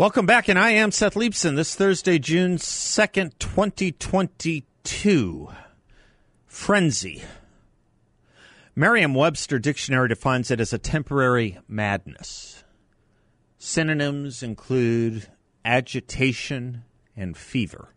Welcome back, and I am Seth Leibsohn. This Thursday, June 2nd, 2022. Frenzy. Merriam Webster Dictionary defines it as a temporary madness. Synonyms include agitation and fever.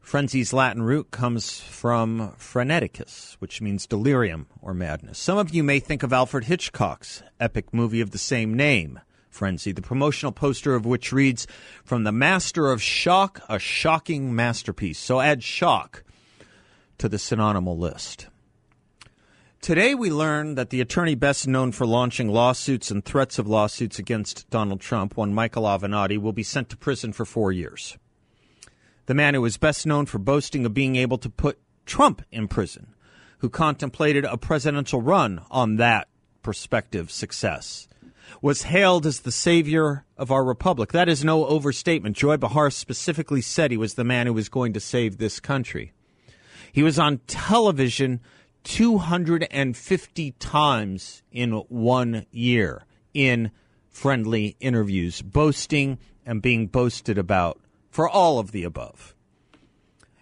Frenzy's Latin root comes from freneticus, which means delirium or madness. Some of you may think of Alfred Hitchcock's epic movie of the same name, Frenzy, the promotional poster of which reads, From the Master of Shock, a shocking masterpiece. So add shock to the synonymal list. Today, we learn that the attorney best known for launching lawsuits and threats of lawsuits against Donald Trump, one Michael Avenatti, will be sent to prison for four years the man who is best known for boasting of being able to put Trump in prison, who contemplated a presidential run on that prospective success, was hailed as the savior of our republic. That is no overstatement. Joy Behar specifically said he was the man who was going to save this country. He was on television 250 times in one year in friendly interviews, boasting and being boasted about for all of the above.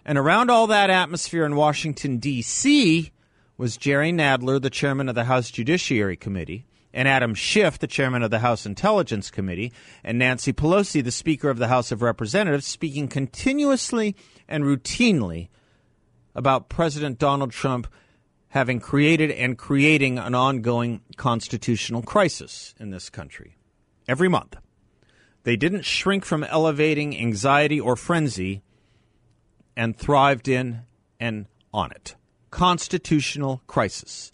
And around all that atmosphere in Washington, D.C., was Jerry Nadler, the chairman of the House Judiciary Committee, and Adam Schiff, the chairman of the House Intelligence Committee, and Nancy Pelosi, the Speaker of the House of Representatives, speaking continuously and routinely about President Donald Trump having created and creating an ongoing constitutional crisis in this country every month. They didn't shrink from elevating anxiety or frenzy and thrived in and on it. Constitutional crisis.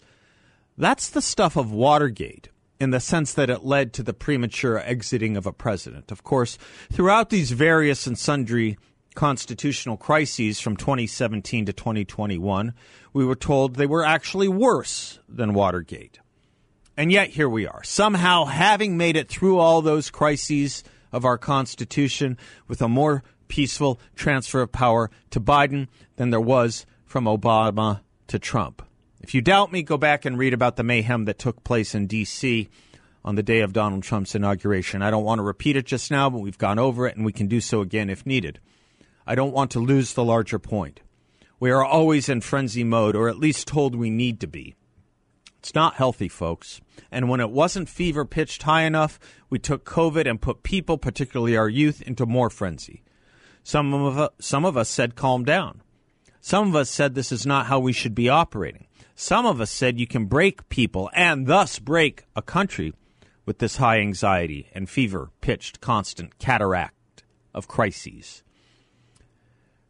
That's the stuff of Watergate in the sense that it led to the premature exiting of a president. Of course, throughout these various and sundry constitutional crises from 2017 to 2021, we were told they were actually worse than Watergate. And yet here we are, somehow having made it through all those crises of our Constitution with a more peaceful transfer of power to Biden than there was from Obama to Trump. If you doubt me, go back and read about the mayhem that took place in D.C. on the day of Donald Trump's inauguration. I don't want to repeat it just now, but we've gone over it and we can do so again if needed. I don't want to lose the larger point. We are always in frenzy mode, or at least told we need to be. It's not healthy, folks. And when it wasn't fever pitched high enough, we took COVID and put people, particularly our youth, into more frenzy. Some of, us, some of us said, calm down. Some of us said this is not how we should be operating. Some of us said you can break people and thus break a country with this high anxiety and fever pitched constant cataract of crises.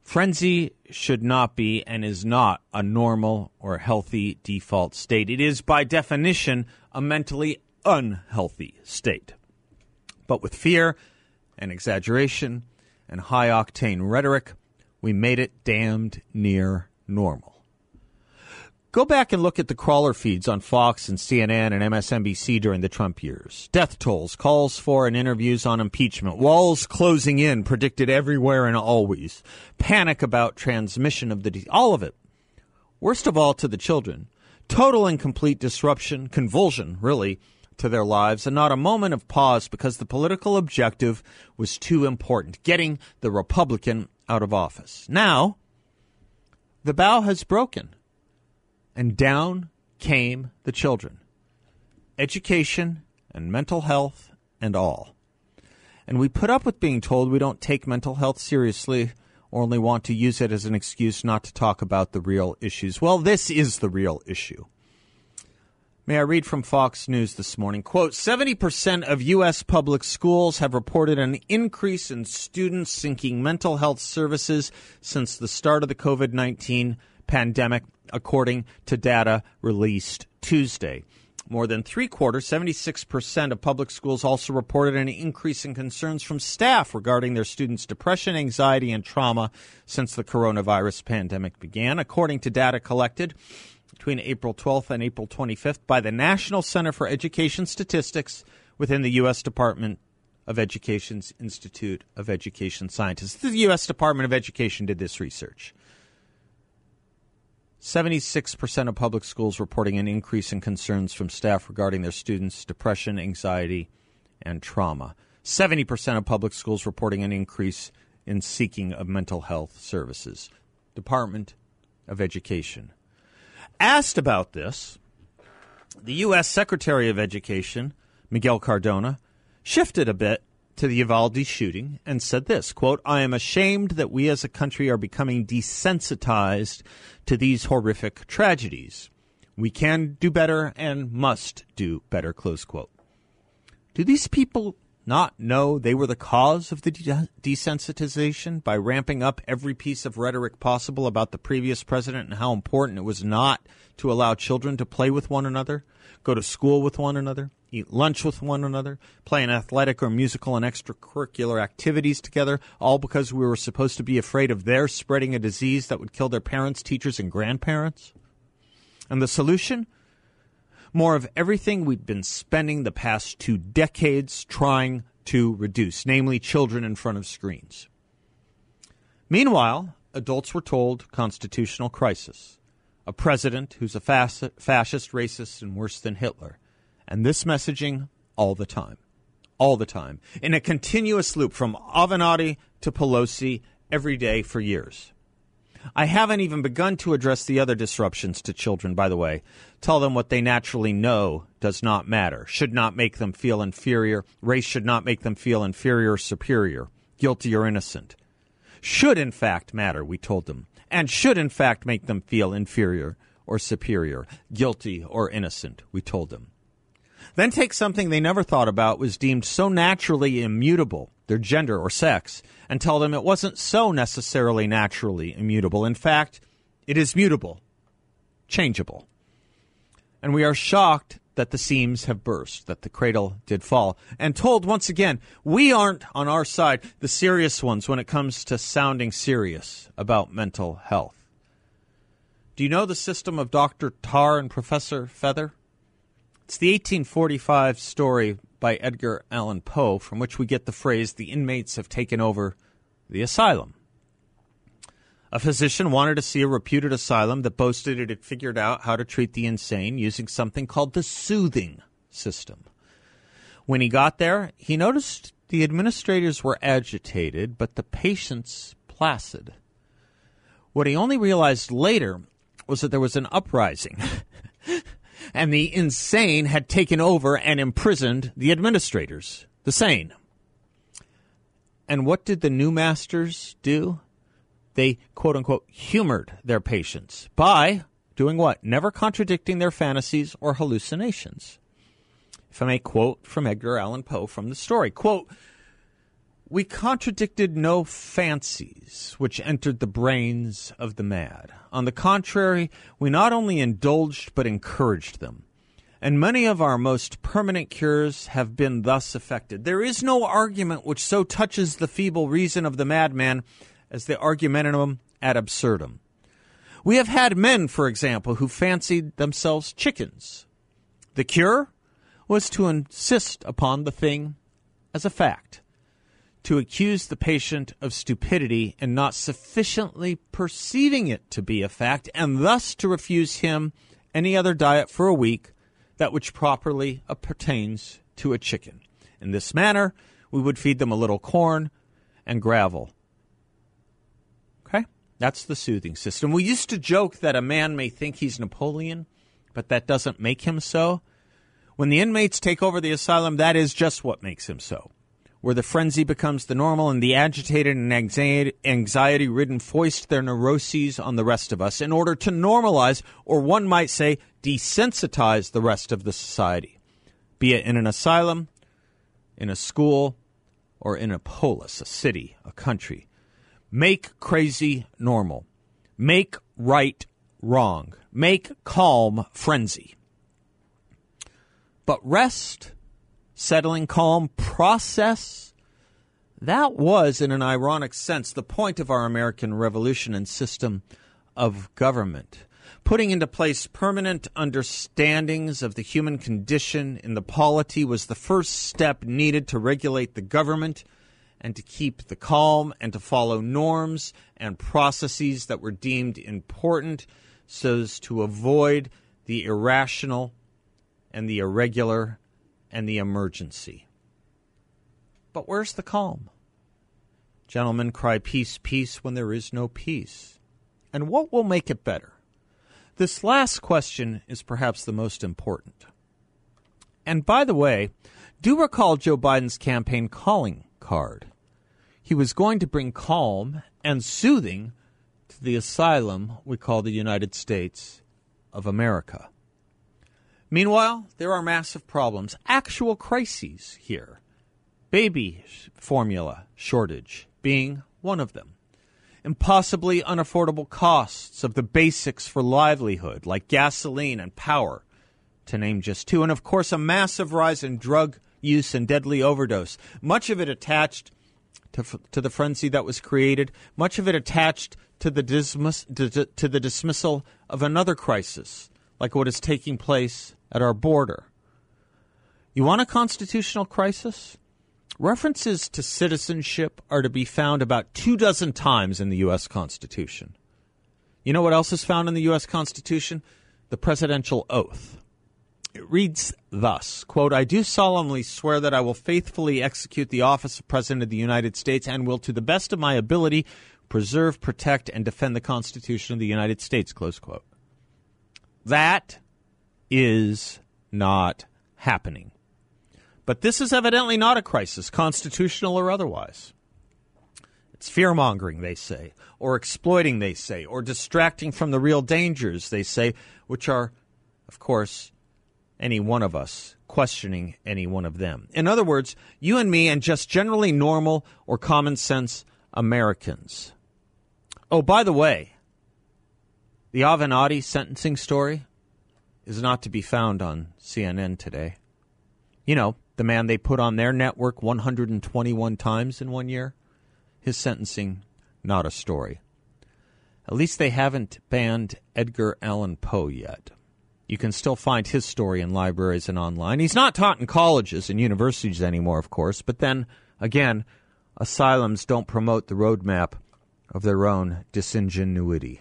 Frenzy should not be and is not a normal or healthy default state. It is, by definition, a mentally unhealthy state. But with fear and exaggeration and high octane rhetoric, we made it damned near normal. Go back and look at the crawler feeds on Fox and CNN and MSNBC during the Trump years. Death tolls, calls for, and interviews on impeachment. Walls closing in, predicted everywhere and always. Panic about transmission of the, all of it. Worst of all to the children. Total and complete disruption, convulsion, really, to their lives, and not a moment of pause because the political objective was too important getting the Republican out of office. Now, the bow has broken and down came the children. Education and mental health and all. And we put up with being told we don't take mental health seriously or only want to use it as an excuse not to talk about the real issues. Well, this is the real issue. May I read from Fox News this morning? Quote 70% of U.S. public schools have reported an increase in students seeking mental health services since the start of the COVID 19 pandemic, according to data released Tuesday. More than three quarters, 76% of public schools also reported an increase in concerns from staff regarding their students' depression, anxiety, and trauma since the coronavirus pandemic began, according to data collected between April 12th and April 25th by the National Center for Education Statistics within the U.S. Department of Education's Institute of Education Scientists. The U.S. Department of Education did this research. 76% of public schools reporting an increase in concerns from staff regarding their students' depression, anxiety, and trauma. 70% of public schools reporting an increase in seeking of mental health services. Department of Education. Asked about this, the U.S. Secretary of Education, Miguel Cardona, shifted a bit to the Uvalde shooting and said this quote, I am ashamed that we as a country are becoming desensitized to these horrific tragedies. We can do better and must do better, close quote. Do these people not know they were the cause of the de- desensitization by ramping up every piece of rhetoric possible about the previous president and how important it was not to allow children to play with one another, go to school with one another, eat lunch with one another, play in athletic or musical and extracurricular activities together, all because we were supposed to be afraid of their spreading a disease that would kill their parents, teachers, and grandparents? And the solution? More of everything we've been spending the past two decades trying to reduce, namely children in front of screens. Meanwhile, adults were told constitutional crisis, a president who's a fascist, racist, and worse than Hitler and this messaging all the time. All the time. In a continuous loop from Avenatti to Pelosi every day for years. I haven't even begun to address the other disruptions to children, by the way. Tell them what they naturally know does not matter, should not make them feel inferior. Race should not make them feel inferior or superior, guilty or innocent. Should, in fact, matter, we told them, and should, in fact, make them feel inferior or superior, guilty or innocent, we told them. Then take something they never thought about was deemed so naturally immutable, their gender or sex, and tell them it wasn't so necessarily naturally immutable. In fact, it is mutable, changeable. And we are shocked that the seams have burst, that the cradle did fall, and told once again, we aren't on our side the serious ones when it comes to sounding serious about mental health. Do you know the system of Dr. Tarr and Professor Feather? It's the 1845 story by Edgar Allan Poe from which we get the phrase, the inmates have taken over the asylum. A physician wanted to see a reputed asylum that boasted it had figured out how to treat the insane using something called the soothing system. When he got there, he noticed the administrators were agitated, but the patients placid. What he only realized later was that there was an uprising. and the insane had taken over and imprisoned the administrators, the sane. And what did the new masters do? They, quote unquote, humored their patients by doing what? Never contradicting their fantasies or hallucinations. If I may quote from Edgar Allan Poe from the story, quote, we contradicted no fancies which entered the brains of the mad. On the contrary, we not only indulged but encouraged them. And many of our most permanent cures have been thus effected. There is no argument which so touches the feeble reason of the madman as the argumentum ad absurdum. We have had men, for example, who fancied themselves chickens. The cure was to insist upon the thing as a fact to accuse the patient of stupidity and not sufficiently perceiving it to be a fact, and thus to refuse him any other diet for a week, that which properly pertains to a chicken. In this manner, we would feed them a little corn and gravel. Okay? That's the soothing system. We used to joke that a man may think he's Napoleon, but that doesn't make him so. When the inmates take over the asylum, that is just what makes him so where the frenzy becomes the normal and the agitated and anxiety ridden foist their neuroses on the rest of us in order to normalize, or one might say, desensitize the rest of the society, be it in an asylum, in a school, or in a polis, a city, a country. Make crazy normal. Make right wrong. Make calm frenzy. But rest, settling, calm, process, that was, in an ironic sense, the point of our American Revolution and system of government. Putting into place permanent understandings of the human condition in the polity was the first step needed to regulate the government and to keep the calm and to follow norms and processes that were deemed important so as to avoid the irrational and the irregular and the emergency. But where's the calm? Gentlemen cry peace, peace when there is no peace. And what will make it better? This last question is perhaps the most important. And by the way, do recall Joe Biden's campaign calling card. He was going to bring calm and soothing to the asylum we call the United States of America. Meanwhile, there are massive problems, actual crises here. Baby formula shortage being one of them impossibly unaffordable costs of the basics for livelihood, like gasoline and power, to name just two. And of course, a massive rise in drug use and deadly overdose, much of it attached to, to the frenzy that was created, much of it attached to the, dismiss, to, to the dismissal of another crisis, like what is taking place at our border. You want a constitutional crisis? References to citizenship are to be found about two dozen times in the U.S. Constitution. You know what else is found in the U.S. Constitution? The presidential oath. It reads thus quote, I do solemnly swear that I will faithfully execute the office of President of the United States and will, to the best of my ability, preserve, protect, and defend the Constitution of the United States. Close quote. That is not happening. But this is evidently not a crisis, constitutional or otherwise. It's fear mongering, they say, or exploiting, they say, or distracting from the real dangers, they say, which are, of course, any one of us questioning any one of them. In other words, you and me and just generally normal or common sense Americans. Oh, by the way, the Avenatti sentencing story is not to be found on CNN today. You know, the man they put on their network 121 times in one year, his sentencing, not a story. At least they haven't banned Edgar Allan Poe yet. You can still find his story in libraries and online. He's not taught in colleges and universities anymore, of course, but then, again, asylums don't promote the roadmap of their own disingenuity.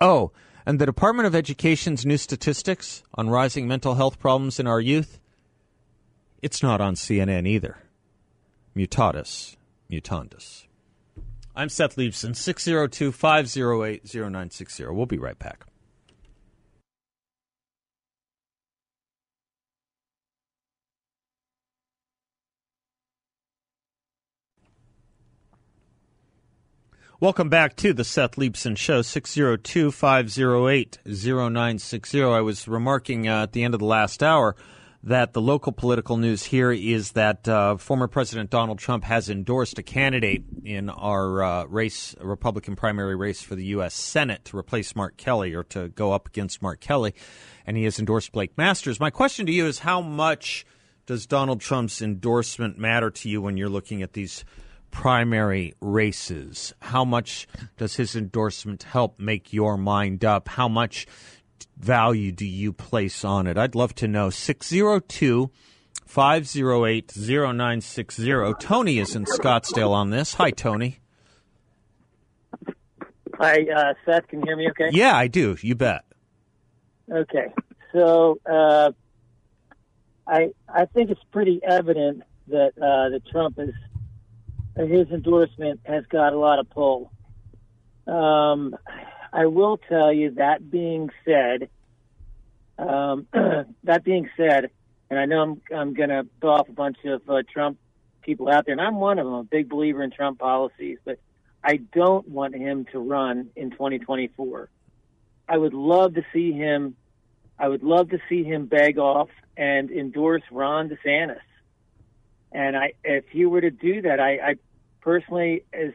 Oh, and the Department of Education's new statistics on rising mental health problems in our youth it's not on CNN either. Mutatis mutandis. I'm Seth Leibsohn, 602 508 0960. We'll be right back. Welcome back to the Seth Leibsohn Show, 602 508 0960. I was remarking uh, at the end of the last hour that the local political news here is that uh, former President Donald Trump has endorsed a candidate in our uh, race, Republican primary race for the U.S. Senate to replace Mark Kelly or to go up against Mark Kelly, and he has endorsed Blake Masters. My question to you is how much does Donald Trump's endorsement matter to you when you're looking at these primary races? How much does his endorsement help make your mind up? How much value do you place on it? I'd love to know. 602 508 0960. Tony is in Scottsdale on this. Hi, Tony. Hi, uh, Seth. Can you hear me okay? Yeah, I do. You bet. Okay. So, uh, I I think it's pretty evident that uh, that Trump is his endorsement has got a lot of pull. Um, I will tell you that being said, um, that being said, and I know I'm I'm going to throw off a bunch of uh, Trump people out there, and I'm one of them, a big believer in Trump policies, but I don't want him to run in 2024. I would love to see him. I would love to see him beg off and endorse Ron DeSantis. And I, if you were to do that, I, I personally, as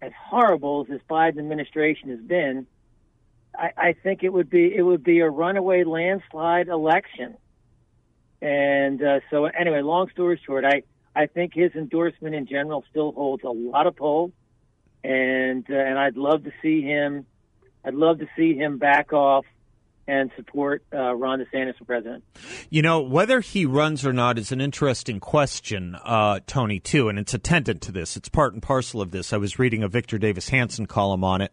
as horrible as this Biden administration has been, I, I think it would be it would be a runaway landslide election. And uh, so, anyway, long story short, I I think his endorsement in general still holds a lot of pull, and uh, and I'd love to see him. I'd love to see him back off and support uh, Ron DeSantis for president. You know, whether he runs or not is an interesting question, uh, Tony, too, and it's attendant to this. It's part and parcel of this. I was reading a Victor Davis Hanson column on it,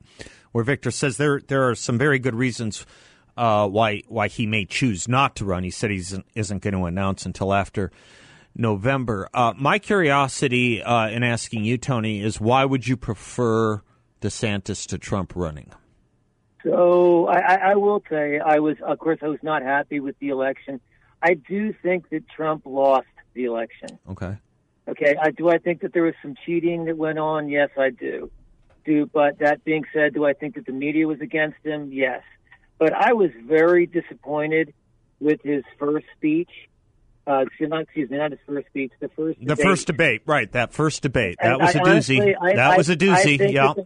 where Victor says there there are some very good reasons uh, why why he may choose not to run. He said he isn't, isn't going to announce until after November. Uh, my curiosity uh, in asking you, Tony, is why would you prefer DeSantis to Trump running? So I, I will say I was, of course, I was not happy with the election. I do think that Trump lost the election. Okay. Okay. I, do I think that there was some cheating that went on? Yes, I do. Do but that being said, do I think that the media was against him? Yes. But I was very disappointed with his first speech. Uh, excuse, not, excuse me, not his first speech. The first the debate. first debate, right? That first debate. That was I a doozy. honestly- I- that I- was a doozy. think Yeah. that-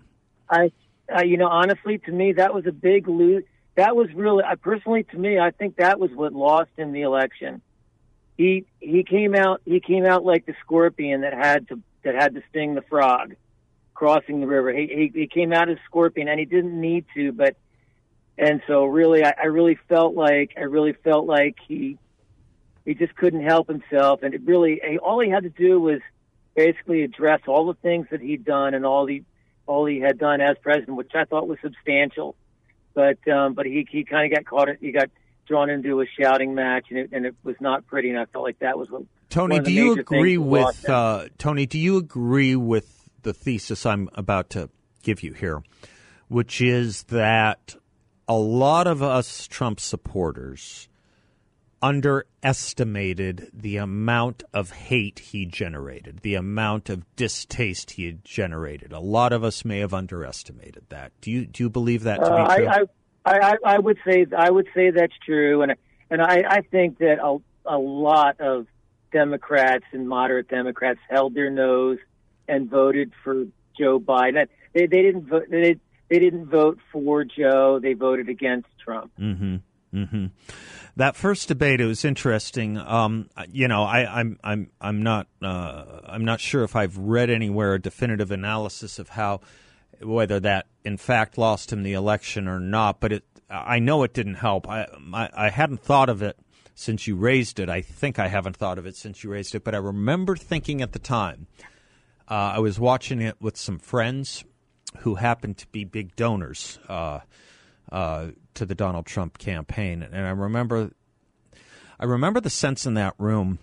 I, uh, you know, honestly, to me, that was a big lose. That was really, I personally, to me, I think that was what lost him the election. He he came out he came out like the scorpion that had to that had to sting the frog, crossing the river. He he, he came out as scorpion, and he didn't need to, but and so really, I, I really felt like I really felt like he he just couldn't help himself, and it really all he had to do was basically address all the things that he'd done and all the all he had done as president, which I thought was substantial. But um, but he he kind of got caught. He got drawn into a shouting match, and it, and it was not pretty. And I felt like that was what. Tony, do you agree things that lost with uh, Tony? Do you agree with the thesis I'm about to give you here, which is that a lot of us Trump supporters underestimated the amount of hate he generated, the amount of distaste he had generated. A lot of us may have underestimated that. Do you do you believe that to Uh, be true? I, I, I, I would say I would say that's true, and and I, I think that a, a lot of Democrats and moderate Democrats held their nose and voted for Joe Biden. They they didn't vote they they didn't vote for Joe. They voted against Trump. Mm-hmm. Mm-hmm. That first debate, it was interesting. Um, you know, I, I'm I'm I'm not uh, I'm not sure if I've read anywhere a definitive analysis of how whether that in fact lost him the election or not. But it, I know it didn't help. I, I I hadn't thought of it since you raised it. I think I haven't thought of it since you raised it. But I remember thinking at the time. Uh, I was watching it with some friends who happened to be big donors. Uh, uh, to the Donald Trump campaign, and I remember, I remember the sense in that room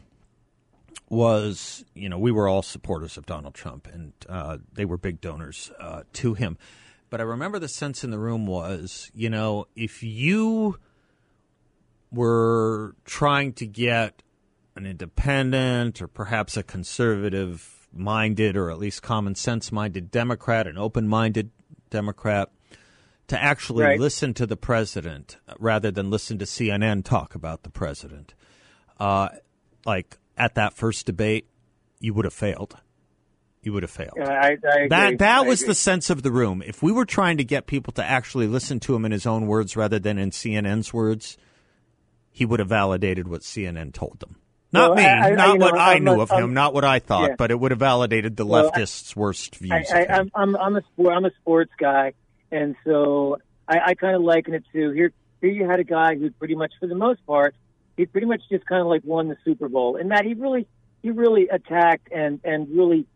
was, you know, we were all supporters of Donald Trump, and uh, they were big donors uh, to him. But I remember the sense in the room was, you know, if you were trying to get an independent or perhaps a conservative minded or at least common sense minded Democrat, an open minded Democrat, to actually Right. listen to the president rather than listen to CNN talk about the president. Uh, like at that first debate, you would have failed. You would have failed. I, I agree. That that I was agree. the sense of the room. If we were trying to get people to actually listen to him in his own words rather than in CNN's words, he would have validated what CNN told them. Not Well, me, I- I- not you know, what I knew a- of him, I'm- not what I thought, Yeah. but it would have validated the Well, I- leftists' worst views. I, I'm a. I'm a sports guy, and so I, I kind of liken it to here. Here you had a guy who pretty much, for the most part, he pretty much just kind of like won the Super Bowl, and that he really, he really attacked and and really,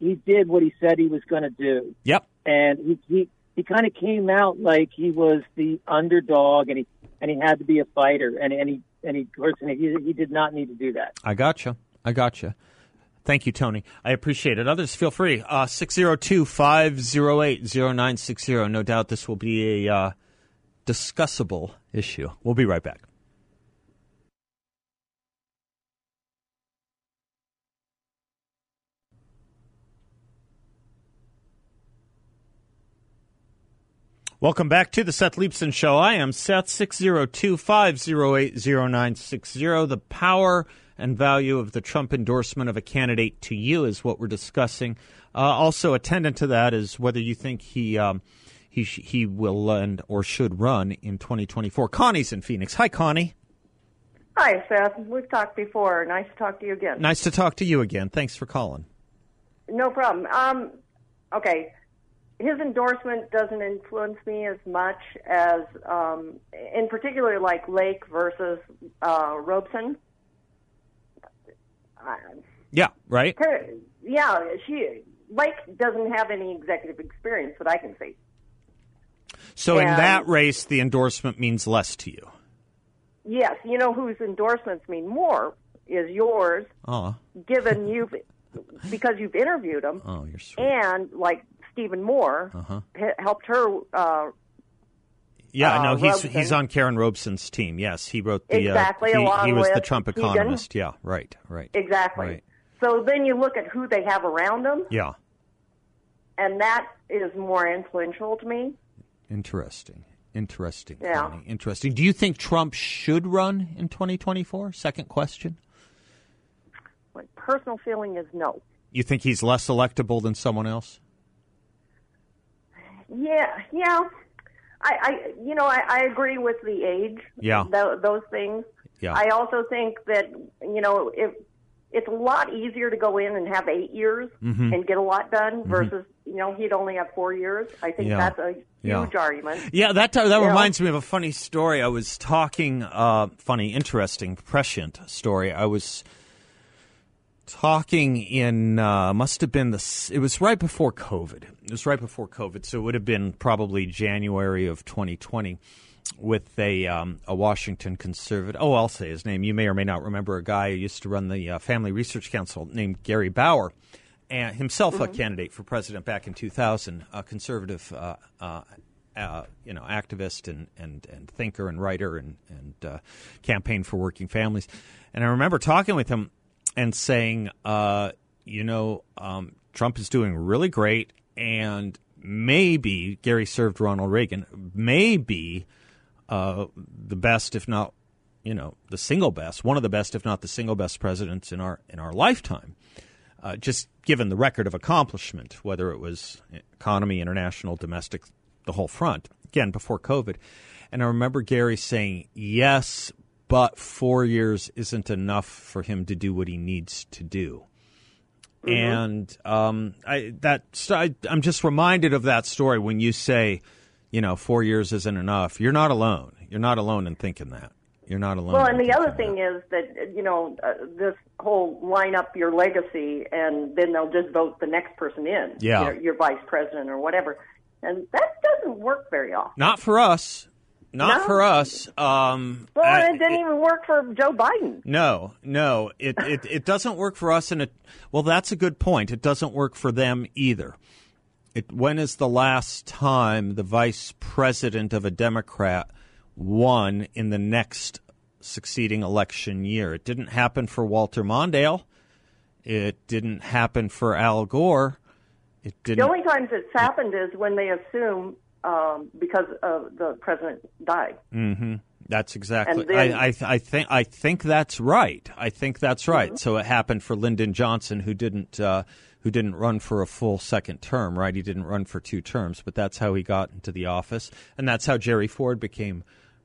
he did what he said he was going to do, Yep. and he he he kind of came out like he was the underdog, and he and he had to be a fighter, and and he and he, and he he did not need to do that. I gotcha. I gotcha. Thank you, Tony. I appreciate it. Others, feel free. Uh, 602 508 0960. No doubt this will be a uh, discussable issue. We'll be right back. Welcome back to the Seth Leibsohn Show. I am Seth, 602 508 0960. The power and value of the Trump endorsement of a candidate to you is what we're discussing. Uh, also, attendant to that is whether you think he. Um, he, sh- he will and or should run in 2024. Connie's in Phoenix. Hi, Connie. Hi, Seth. We've talked before. Nice to talk to you again. Nice to talk to you again. Thanks for calling. No problem. Um, okay, his endorsement doesn't influence me as much as, um, in particular, like Lake versus uh, Robson. Yeah, right? her, yeah, she Lake doesn't have any executive experience that I can see. So in that race, the endorsement means less to you. Yes, you know whose endorsements mean more is yours, Oh, given you've because you've interviewed him. oh, you're sweet. and like Stephen Moore Uh-huh. helped her uh, Yeah, uh, no, he's Robson. he's on Karrin Robson's team. Yes, he wrote the Exactly, Uh, he, along he was the with Trump Keegan. economist. Yeah, right, right. exactly. Right. So then you look at who they have around them, Yeah, and that is more influential to me. interesting, interesting. Yeah. Connie, interesting. Do you think Trump should run in 2024? Second question. My personal feeling is no. You think he's less electable than someone else? Yeah, yeah. I, I you know, I, I agree with the age. Yeah. tho- those things. Yeah. I also think that you know if it's a lot easier to go in and have eight years Mm-hmm. and get a lot done versus you know he'd only have four years. I think Yeah. that's a Yeah. huge argument. Yeah, that that Yeah. reminds me of a funny story. I was talking, uh, funny, interesting, prescient story. I was talking in uh, must have been the it was right before COVID. It was right before COVID, so it would have been probably January of 2020 with a um, a Washington conservative. Oh, I'll say his name. You may or may not remember a guy who used to run the uh, Family Research Council named Gary Bauer. And himself a candidate for president back in 2000, a conservative uh, uh, uh, you know, activist and, and, and thinker and writer and, and uh, campaign for working families. And I remember talking with him and saying, uh, you know, um, Trump is doing really great, and maybe Gary served Ronald Reagan, maybe uh, the best, if not, you know, the single best, one of the best, if not the single best presidents in our in our lifetime uh, just given the record of accomplishment, whether it was economy, international, domestic, the whole front, again, before COVID. And I remember Gary saying, yes, but four years isn't enough for him to do what he needs to do. And um, I, that I, I'm just reminded of that story when you say, you know, four years isn't enough. You're not alone. You're not alone in thinking that. You're not alone. Well, and the other thing is that you know uh, this whole line up your legacy, and then they'll just vote the next person in. Yeah. your, your vice president or whatever, and that doesn't work very often. Not for us. Not No. for us. Um, Well, I- it didn't even work for Joe Biden. No, no, it, it it doesn't work for us, and it well, that's a good point. It doesn't work for them either. It when is the last time the vice president of a Democrat won in the next succeeding election year? It didn't happen for Walter Mondale. It didn't happen for Al Gore. It didn't. The only times it's happened is when they assume um, because uh, the president died. That's exactly. Then- I, I, I think. I think that's right. I think that's right. So it happened for Lyndon Johnson, who didn't, uh, who didn't run for a full second term. Right? He didn't run for two terms, but that's how he got into the office, and that's how Jerry Ford became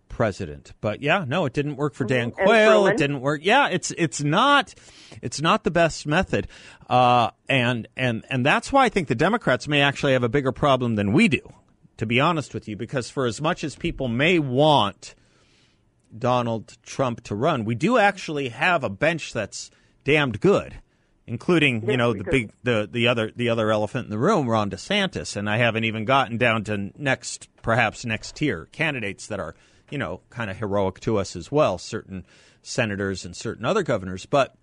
president. But yeah, no, it didn't work for Dan And Quayle. It didn't work. Yeah, it's it's not it's not the best method, uh, and and and that's why I think the Democrats may actually have a bigger problem than we do. To be honest with you, because for as much as people may want Donald Trump to run, we do actually have a bench that's damned good, including you know the big the the other the other elephant in the room, Ron DeSantis, and I haven't even gotten down to next perhaps next tier candidates that are you know kind of heroic to us as well, certain senators and certain other governors. But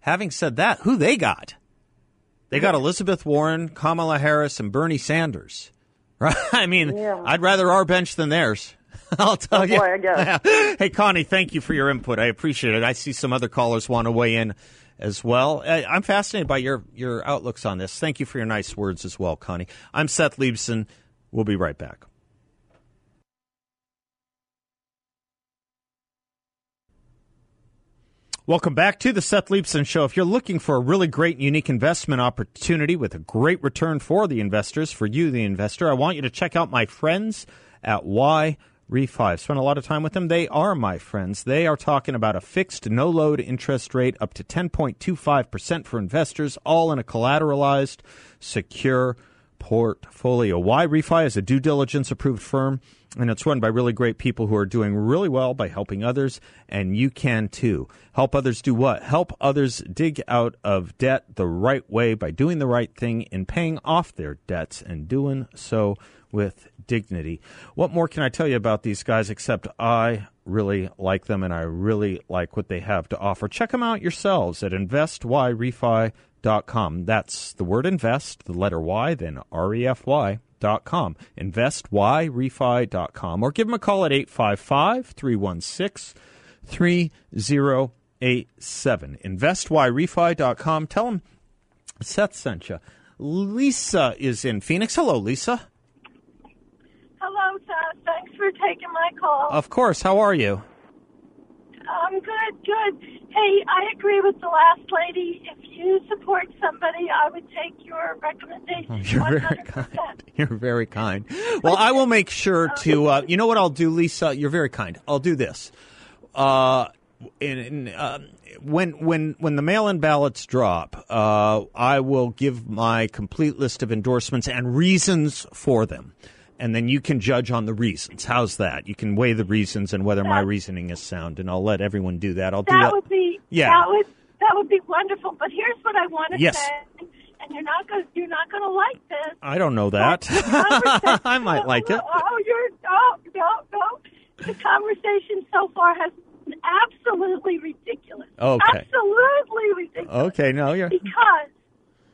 having said that, who they got? They got Elizabeth Warren, Kamala Harris, and Bernie Sanders. Right? I mean, Yeah. I'd rather our bench than theirs. I'll tell you. boy, I guess. hey, Connie, thank you for your input. I appreciate it. I see some other callers want to weigh in as well. I- I'm fascinated by your, your outlooks on this. Thank you for your nice words as well, Connie. I'm Seth Leibsohn. We'll be right back. Welcome back to the Seth Leibsohn Show. If you're looking for a really great, unique investment opportunity with a great return for the investors, for you, the investor, I want you to check out my friends at Y Refy. I've spent a lot of time with them. They are my friends. They are talking about a fixed no load interest rate up to 10.25% for investors, all in a collateralized, secure portfolio. YRefy is a due diligence approved firm and it's run by really great people who are doing really well by helping others, and you can too. Help others do what? Help others dig out of debt the right way by doing the right thing and paying off their debts and doing so with dignity. What more can I tell you about these guys except I really like them and I really like what they have to offer? Check them out yourselves at investyrefy.com. That's the word invest, the letter Y, then R E F Y dot com. InvestYRefy.com. Or give them a call at 855 316 3087. InvestYRefy.com. Tell them Seth sent you. Lisa is in Phoenix. Hello, Lisa. Hello, Seth. Thanks for taking my call. Of course. How are you? I'm good, good. Hey, I agree with the last lady. If you support somebody, I would take your recommendation. Oh, you're 100%. very kind. You're very kind. Well, I will make sure to. Uh, you know what I'll do, Lisa? You're very kind. I'll do this. Uh, in, in, uh, when when when the mail-in ballots drop, uh, I will give my complete list of endorsements and reasons for them and then you can judge on the reasons. How's that? You can weigh the reasons and whether that, my reasoning is sound, and I'll let everyone do that. I'll that do that. Would be, yeah. That would that would be wonderful. But here's what I want to yes. say, and you're not going you're not going to like this. I don't know that. I might like it. Oh, you're oh no no. The conversation so far has been absolutely ridiculous. Okay. Absolutely ridiculous. Okay, no, you're because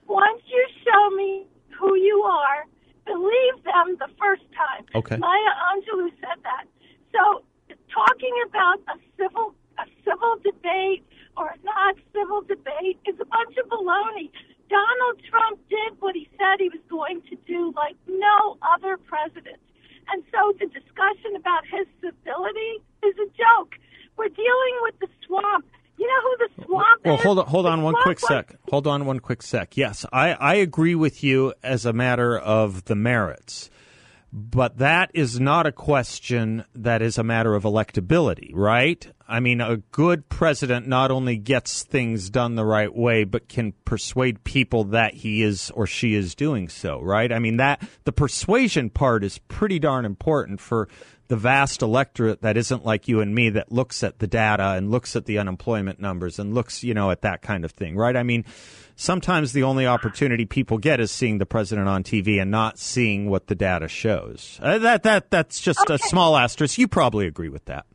once you show me who you are believe them the first time. Okay. Maya Angelou said that. So talking about a civil a civil debate or a not civil debate is a bunch of baloney. Donald Trump did what he said he was going to do like no other president. And so the discussion about his civility is a joke. We're dealing with the swamp. You know who the swamp well, is? hold on, hold on the one quick sec. Hold on one quick sec. Yes, I, I agree with you as a matter of the merits. But that is not a question that is a matter of electability, right? I mean, a good president not only gets things done the right way, but can persuade people that he is or she is doing so, right? I mean, that the persuasion part is pretty darn important for the vast electorate that isn't like you and me that looks at the data and looks at the unemployment numbers and looks, you know, at that kind of thing, right? I mean, sometimes the only opportunity people get is seeing the president on TV and not seeing what the data shows. Uh, that that that's just okay. a small asterisk. You probably agree with that.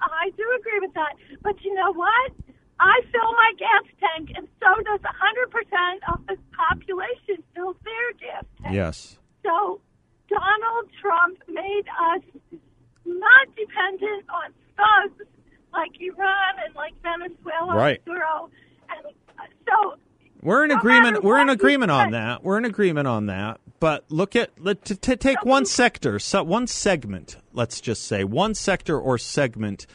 I do agree with that, but you know what? I fill my gas tank, and so does 100% of the population fills their gas tank. Yes. So Donald Trump made us not dependent on thugs like Iran and like Venezuela right. and Maduro. So we're in no agreement. We're in agreement on said- that. We're in agreement on that. But look at let to, to take one sector, so one segment. Let's just say one sector or segment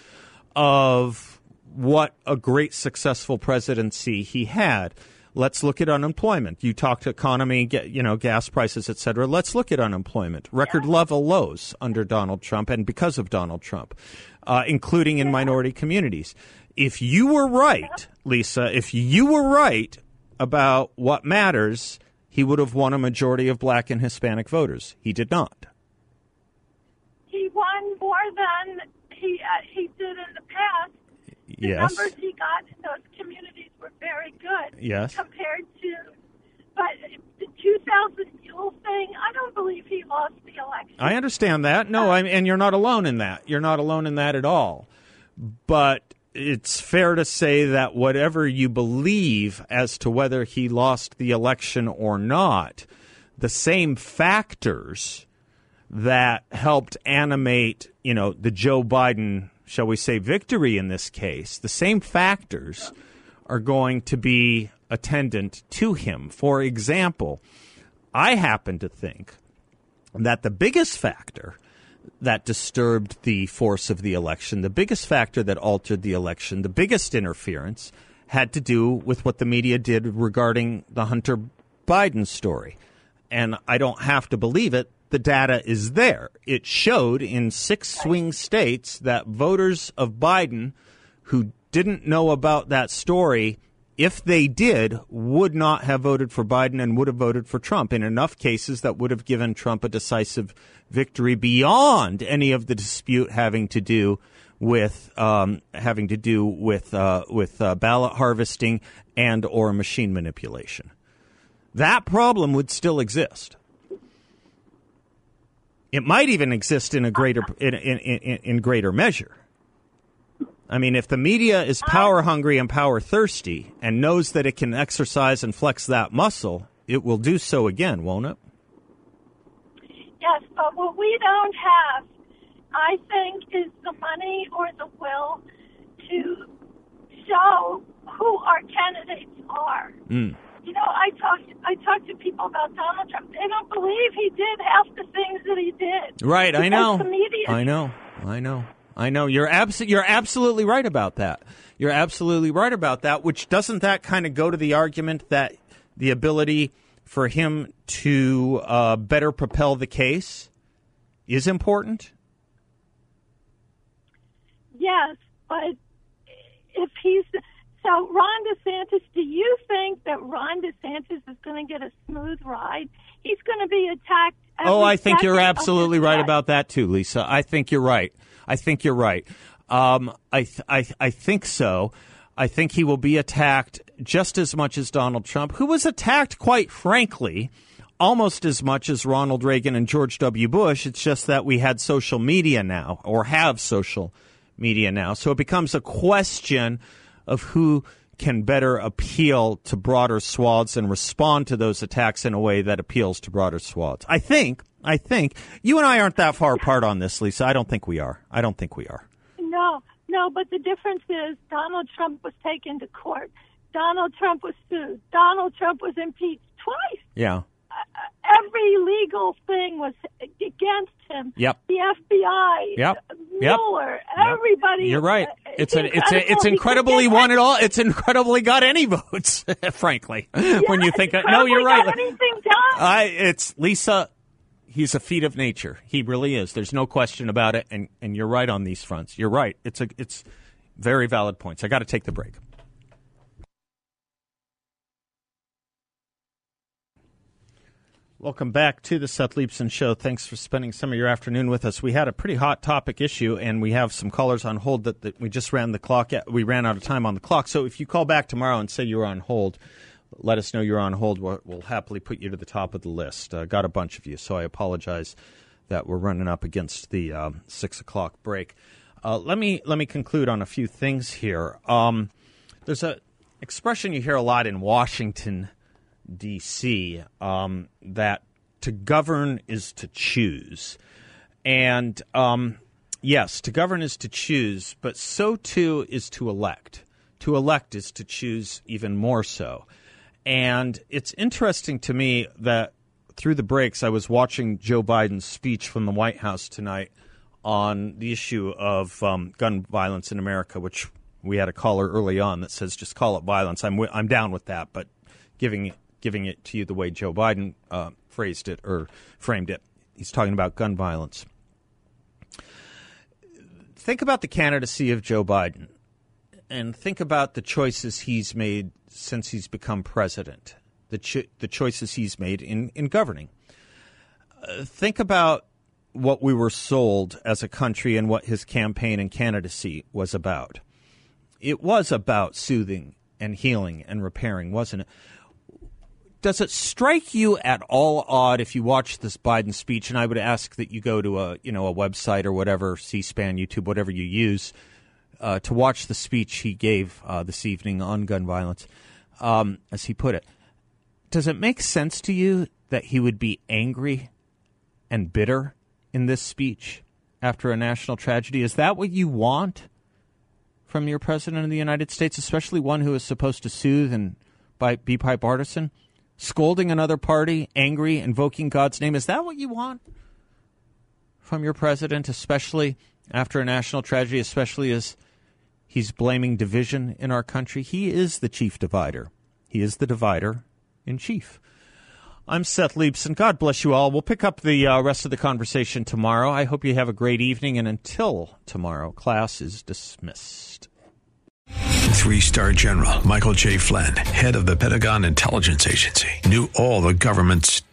of what a great successful presidency he had. Let's look at unemployment. You talked to economy, get, you know, gas prices, et cetera. Let's look at unemployment. Record level lows under Donald Trump and because of Donald Trump, uh, including in minority communities. If you were right, Lisa, if you were right about what matters, he would have won a majority of black and Hispanic voters. He did not. he won more than he uh, he did in the past. The Yes. numbers he got in those communities were very good. Yes. Compared to, but the 2000 Mule thing, I don't believe he lost the election. I understand that. No, I, and you're not alone in that. You're not alone in that at all. But it's fair to say that whatever you believe as to whether he lost the election or not, the same factors that helped animate, you know, the Joe Biden, shall we say, victory in this case, the same factors are going to be attendant to him. For example, I happen to think that the biggest factor that disturbed the force of the election, the biggest factor that altered the election, the biggest interference had to do with what the media did regarding the Hunter Biden story. And I don't have to believe it. the data is there. It showed in six swing states that voters of Biden who didn't know about that story, if they did, would not have voted for Biden and would have voted for Trump in enough cases that would have given Trump a decisive victory beyond any of the dispute having to do with um, having to do with uh, with uh, ballot harvesting and or machine manipulation. That problem would still exist. It might even exist in a greater in, in, in, in greater measure. I mean, if the media is power hungry and power thirsty and knows that it can exercise and flex that muscle, it will do so again, won't it? But what we don't have, I think, is the money or the will to show who our candidates are. Mm. You know, I talked I talked to people about Donald Trump. They don't believe he did half the things that he did. Right, I know. I know. I know. I know. You're abs- you're absolutely right about that. You're absolutely right about that, which doesn't that kind of go to the argument that the ability for him to uh, better propel the case is important? Yes, but if he's so Ron DeSantis, do you think that Ron DeSantis is going to get a smooth ride? He's going to be attacked. Oh, I think you're absolutely right about that too, Lisa. I think you're right. I think you're right. Um, I, th- I, I think so. I think he will be attacked just as much as Donald Trump, who was attacked, quite frankly, almost as much as Ronald Reagan and George W. Bush. It's just that we had social media now, or have social media now. So it becomes a question of who can better appeal to broader swaths and respond to those attacks in a way that appeals to broader swaths. I think, I think you and I aren't that far apart on this, Lisa. I don't think we are. I don't think we are. No, no, but the difference is Donald Trump was taken to court. Donald Trump was sued. Donald Trump was impeached twice. Yeah. Every legal thing was against him. Yep. The FBI. Yep. Yep. Mueller. Everybody. You're right. Uh, It's an, it's a, it's incredibly won it all. It's incredibly got any votes, frankly. when you think, of, no, you're right. anything done. I, it's Lisa. He's a feat of nature. He really is. There's no question about it. And and you're right on these fronts. You're right. It's a it's very valid points. I got to take the break. Welcome back to the Seth Leibsohn Show. Thanks for spending some of your afternoon with us. We had a pretty hot topic issue, and we have some callers on hold that, that we just ran the clock. At, we ran out of time on the clock. So if you call back tomorrow and say you're on hold, let us know you're on hold. We'll, we'll happily put you to the top of the list. Uh, got a bunch of you, so I apologize that we're running up against the um, six o'clock break. Uh, let me let me conclude on a few things here. Um, there's a expression you hear a lot in Washington D.C. Um, that to govern is to choose, and um, yes, to govern is to choose, but so too is to elect. To elect is to choose even more so. And it's interesting to me that through the breaks, I was watching Joe Biden's speech from the White House tonight on the issue of um, gun violence in America, which we had a caller early on that says just call it violence. I'm wi- I'm down with that, but giving giving it to you the way Joe Biden uh, phrased it or framed it, he's talking about gun violence. Think about the candidacy of Joe Biden, and think about the choices he's made since he's become president. The cho- the choices he's made in in governing. Uh, think about what we were sold as a country and what his campaign and candidacy was about. It was about soothing and healing and repairing, wasn't it? Does it strike you at all odd if you watch this Biden speech? And I would ask that you go to a you know a website or whatever, C-SPAN, YouTube, whatever you use, uh, to watch the speech he gave uh, this evening on gun violence, um, as he put it. Does it make sense to you that he would be angry and bitter in this speech after a national tragedy? Is that what you want from your president of the United States, especially one who is supposed to soothe and bi- be bipartisan? Scolding another party, angry, invoking God's name. Is that what you want from your president, especially after a national tragedy, especially as he's blaming division in our country? He is the chief divider. He is the divider in chief. I'm Seth Leibsohn. God bless you all. We'll pick up the uh, rest of the conversation tomorrow. I hope you have a great evening, and until tomorrow, class is dismissed. Three star general Michael J. Flynn, head of the Pentagon Intelligence Agency, knew all the government's